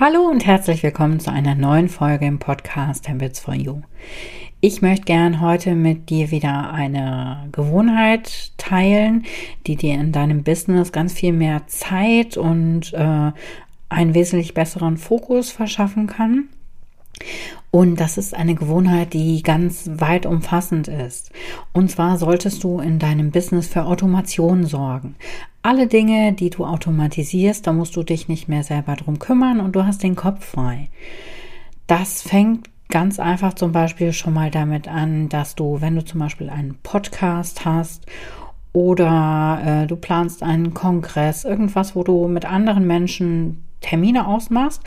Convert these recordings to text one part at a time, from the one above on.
Hallo und herzlich willkommen zu einer neuen Folge im Podcast Habits for You. Ich möchte gern heute mit dir wieder eine Gewohnheit teilen, die dir in deinem Business ganz viel mehr Zeit und äh, einen wesentlich besseren Fokus verschaffen kann. Und das ist eine Gewohnheit, die ganz weit umfassend ist. Und zwar solltest du in deinem Business für Automation sorgen. Alle Dinge, die du automatisierst, da musst du dich nicht mehr selber drum kümmern und du hast den Kopf frei. Das fängt ganz einfach zum Beispiel schon mal damit an, dass du, wenn du zum Beispiel einen Podcast hast oder äh, du planst einen Kongress, irgendwas, wo du mit anderen Menschen Termine ausmachst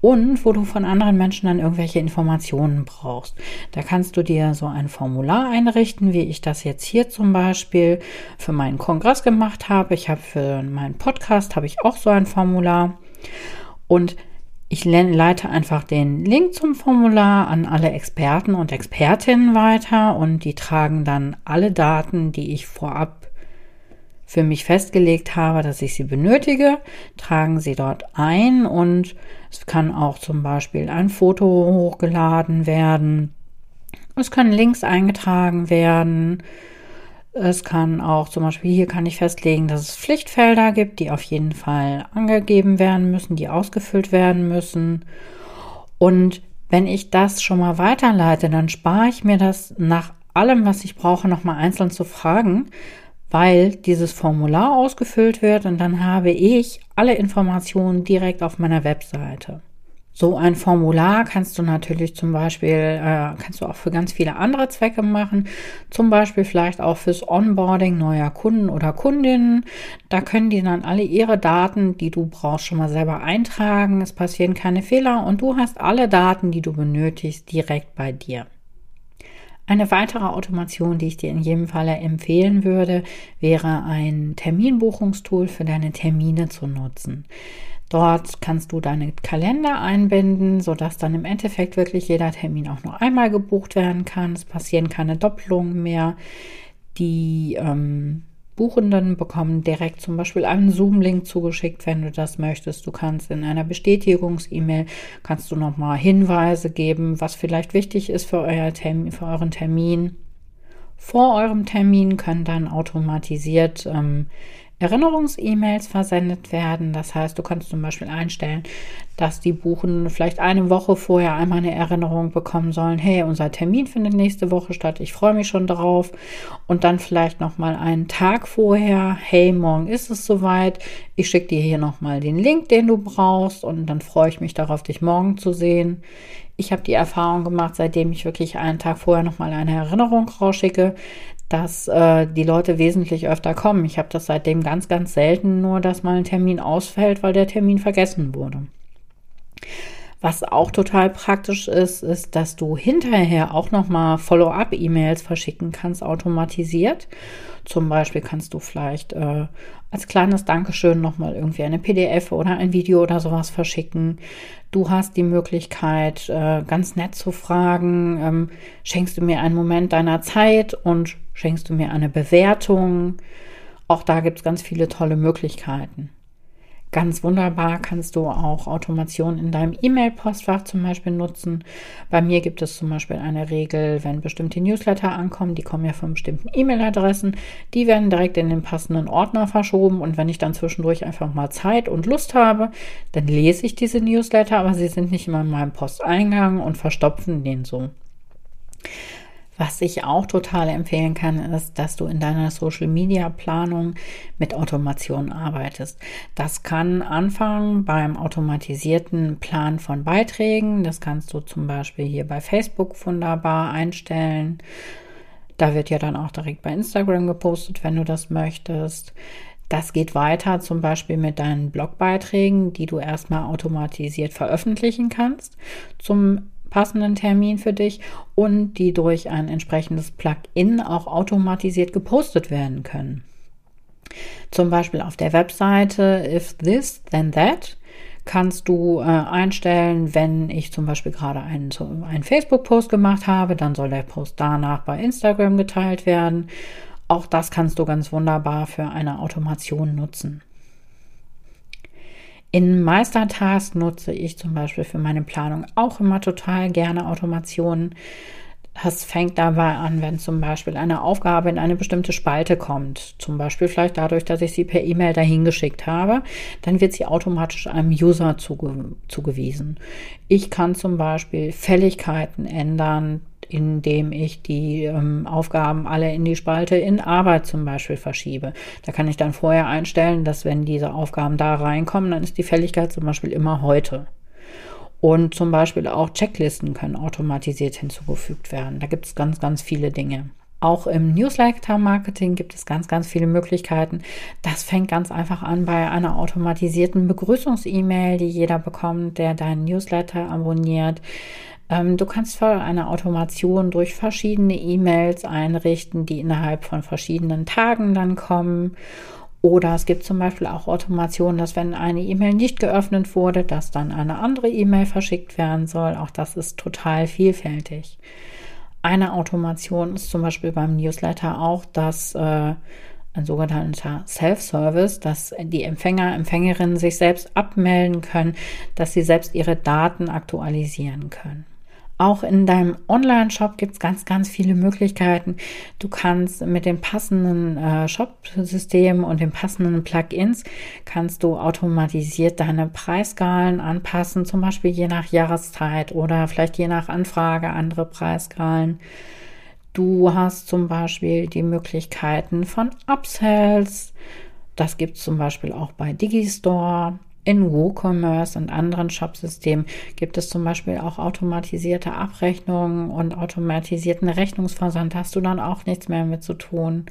und wo du von anderen Menschen dann irgendwelche Informationen brauchst. Da kannst du dir so ein Formular einrichten, wie ich das jetzt hier zum Beispiel für meinen Kongress gemacht habe. Ich habe für meinen Podcast habe ich auch so ein Formular und ich leite einfach den Link zum Formular an alle Experten und Expertinnen weiter und die tragen dann alle Daten, die ich vorab für mich festgelegt habe, dass ich sie benötige, tragen sie dort ein und es kann auch zum Beispiel ein Foto hochgeladen werden. Es können Links eingetragen werden. Es kann auch zum Beispiel hier kann ich festlegen, dass es Pflichtfelder gibt, die auf jeden Fall angegeben werden müssen, die ausgefüllt werden müssen. Und wenn ich das schon mal weiterleite, dann spare ich mir das nach allem, was ich brauche, nochmal einzeln zu fragen, weil dieses Formular ausgefüllt wird und dann habe ich alle Informationen direkt auf meiner Webseite. So ein Formular kannst du natürlich zum Beispiel, äh, kannst du auch für ganz viele andere Zwecke machen. Zum Beispiel vielleicht auch fürs Onboarding neuer Kunden oder Kundinnen. Da können die dann alle ihre Daten, die du brauchst, schon mal selber eintragen. Es passieren keine Fehler und du hast alle Daten, die du benötigst, direkt bei dir. Eine weitere Automation, die ich dir in jedem Falle empfehlen würde, wäre ein Terminbuchungstool für deine Termine zu nutzen. Dort kannst du deine Kalender einbinden, sodass dann im Endeffekt wirklich jeder Termin auch nur einmal gebucht werden kann. Es passieren keine Doppelungen mehr. Die ähm, Buchenden bekommen direkt zum Beispiel einen Zoom-Link zugeschickt, wenn du das möchtest. Du kannst in einer Bestätigungs-E-Mail kannst du nochmal Hinweise geben, was vielleicht wichtig ist für, euer Termin, für euren Termin. Vor eurem Termin können dann automatisiert ähm, Erinnerungs-E-Mails versendet werden. Das heißt, du kannst zum Beispiel einstellen, dass die Buchen vielleicht eine Woche vorher einmal eine Erinnerung bekommen sollen. Hey, unser Termin findet nächste Woche statt. Ich freue mich schon darauf. Und dann vielleicht noch mal einen Tag vorher. Hey, morgen ist es soweit. Ich schicke dir hier noch mal den Link, den du brauchst. Und dann freue ich mich darauf, dich morgen zu sehen. Ich habe die Erfahrung gemacht, seitdem ich wirklich einen Tag vorher noch mal eine Erinnerung rausschicke, dass äh, die Leute wesentlich öfter kommen. Ich habe das seitdem ganz, ganz selten nur, dass mal ein Termin ausfällt, weil der Termin vergessen wurde. Was auch total praktisch ist, ist, dass du hinterher auch nochmal Follow-up-E-Mails verschicken kannst, automatisiert. Zum Beispiel kannst du vielleicht äh, als kleines Dankeschön nochmal irgendwie eine PDF oder ein Video oder sowas verschicken. Du hast die Möglichkeit, äh, ganz nett zu fragen, ähm, schenkst du mir einen Moment deiner Zeit und schenkst du mir eine Bewertung. Auch da gibt es ganz viele tolle Möglichkeiten. Ganz wunderbar kannst du auch Automation in deinem E-Mail-Postfach zum Beispiel nutzen. Bei mir gibt es zum Beispiel eine Regel, wenn bestimmte Newsletter ankommen, die kommen ja von bestimmten E-Mail-Adressen, die werden direkt in den passenden Ordner verschoben und wenn ich dann zwischendurch einfach mal Zeit und Lust habe, dann lese ich diese Newsletter, aber sie sind nicht immer in meinem Posteingang und verstopfen den so. Was ich auch total empfehlen kann, ist, dass du in deiner Social Media Planung mit Automation arbeitest. Das kann anfangen beim automatisierten Plan von Beiträgen. Das kannst du zum Beispiel hier bei Facebook wunderbar einstellen. Da wird ja dann auch direkt bei Instagram gepostet, wenn du das möchtest. Das geht weiter zum Beispiel mit deinen Blogbeiträgen, die du erstmal automatisiert veröffentlichen kannst. Zum passenden Termin für dich und die durch ein entsprechendes Plugin auch automatisiert gepostet werden können. Zum Beispiel auf der Webseite If This, Then That kannst du äh, einstellen, wenn ich zum Beispiel gerade einen, einen Facebook-Post gemacht habe, dann soll der Post danach bei Instagram geteilt werden. Auch das kannst du ganz wunderbar für eine Automation nutzen. In Meistertask nutze ich zum Beispiel für meine Planung auch immer total gerne Automationen. Das fängt dabei an, wenn zum Beispiel eine Aufgabe in eine bestimmte Spalte kommt. Zum Beispiel vielleicht dadurch, dass ich sie per E-Mail dahin geschickt habe. Dann wird sie automatisch einem User zuge zugewiesen. Ich kann zum Beispiel Fälligkeiten ändern, indem ich die ähm, Aufgaben alle in die Spalte in Arbeit zum Beispiel verschiebe. Da kann ich dann vorher einstellen, dass wenn diese Aufgaben da reinkommen, dann ist die Fälligkeit zum Beispiel immer heute. Und zum Beispiel auch Checklisten können automatisiert hinzugefügt werden. Da gibt es ganz, ganz viele Dinge. Auch im Newsletter-Marketing gibt es ganz, ganz viele Möglichkeiten. Das fängt ganz einfach an bei einer automatisierten Begrüßungs-E-Mail, die jeder bekommt, der deinen Newsletter abonniert. Ähm, du kannst für eine Automation durch verschiedene E-Mails einrichten, die innerhalb von verschiedenen Tagen dann kommen. Oder es gibt zum Beispiel auch Automationen, dass wenn eine E-Mail nicht geöffnet wurde, dass dann eine andere E-Mail verschickt werden soll. Auch das ist total vielfältig. Eine Automation ist zum Beispiel beim Newsletter auch, dass äh, ein sogenannter Self-Service, dass die Empfänger, Empfängerinnen sich selbst abmelden können, dass sie selbst ihre Daten aktualisieren können. Auch in deinem Online-Shop gibt es ganz, ganz viele Möglichkeiten. Du kannst mit dem passenden äh, Shop-System und den passenden Plugins kannst du automatisiert deine Preisskalen anpassen, zum Beispiel je nach Jahreszeit oder vielleicht je nach Anfrage andere Preisskalen. Du hast zum Beispiel die Möglichkeiten von Upsells. Das gibt es zum Beispiel auch bei Digistore. In WooCommerce und anderen Shopsystemen gibt es zum Beispiel auch automatisierte Abrechnungen und automatisierten Rechnungsversand. Hast du dann auch nichts mehr mit zu tun.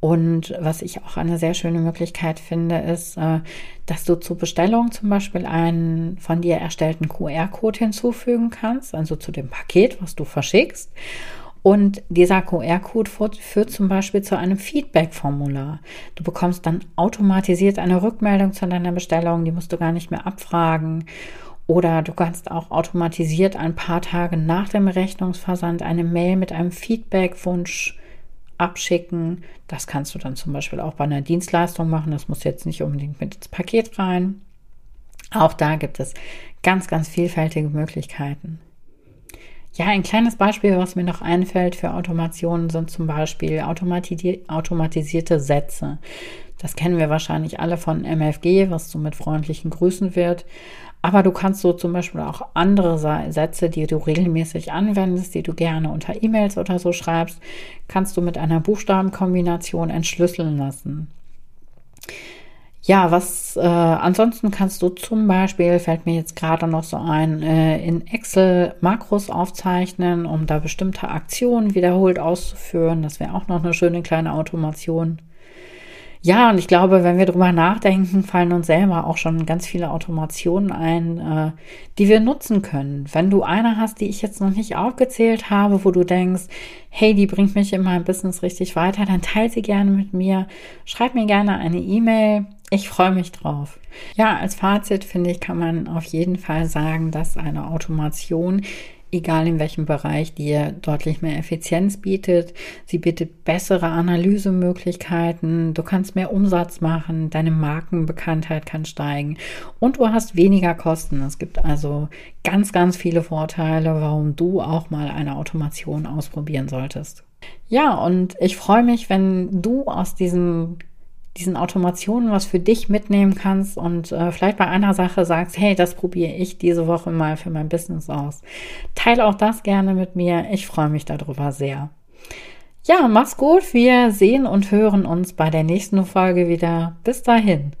Und was ich auch eine sehr schöne Möglichkeit finde, ist, äh, dass du zur Bestellung zum Beispiel einen von dir erstellten QR-Code hinzufügen kannst, also zu dem Paket, was du verschickst. Und dieser QR-Code führt zum Beispiel zu einem Feedback-Formular. Du bekommst dann automatisiert eine Rückmeldung zu deiner Bestellung, die musst du gar nicht mehr abfragen. Oder du kannst auch automatisiert ein paar Tage nach dem Rechnungsversand eine Mail mit einem Feedback-Wunsch abschicken. Das kannst du dann zum Beispiel auch bei einer Dienstleistung machen. Das muss jetzt nicht unbedingt mit ins Paket rein. Auch da gibt es ganz, ganz vielfältige Möglichkeiten. Ja, ein kleines Beispiel, was mir noch einfällt für Automationen, sind zum Beispiel automatisierte Sätze. Das kennen wir wahrscheinlich alle von MFG, was so mit freundlichen Grüßen wird. Aber du kannst so zum Beispiel auch andere Sätze, die du regelmäßig anwendest, die du gerne unter E-Mails oder so schreibst, kannst du mit einer Buchstabenkombination entschlüsseln lassen. Ja, was äh, ansonsten kannst du zum Beispiel, fällt mir jetzt gerade noch so ein, äh, in Excel Makros aufzeichnen, um da bestimmte Aktionen wiederholt auszuführen. Das wäre auch noch eine schöne kleine Automation. Ja, und ich glaube, wenn wir drüber nachdenken, fallen uns selber auch schon ganz viele Automationen ein, äh, die wir nutzen können. Wenn du eine hast, die ich jetzt noch nicht aufgezählt habe, wo du denkst, hey, die bringt mich in meinem Business richtig weiter, dann teile sie gerne mit mir. Schreib mir gerne eine E-Mail. Ich freue mich drauf. Ja, als Fazit finde ich, kann man auf jeden Fall sagen, dass eine Automation egal in welchem Bereich, dir deutlich mehr Effizienz bietet. Sie bietet bessere Analysemöglichkeiten, du kannst mehr Umsatz machen, deine Markenbekanntheit kann steigen und du hast weniger Kosten. Es gibt also ganz, ganz viele Vorteile, warum du auch mal eine Automation ausprobieren solltest. Ja, und ich freue mich, wenn du aus diesem diesen Automationen was für dich mitnehmen kannst und äh, vielleicht bei einer Sache sagst, hey, das probiere ich diese Woche mal für mein Business aus. Teile auch das gerne mit mir. Ich freue mich darüber sehr. Ja, mach's gut. Wir sehen und hören uns bei der nächsten Folge wieder. Bis dahin.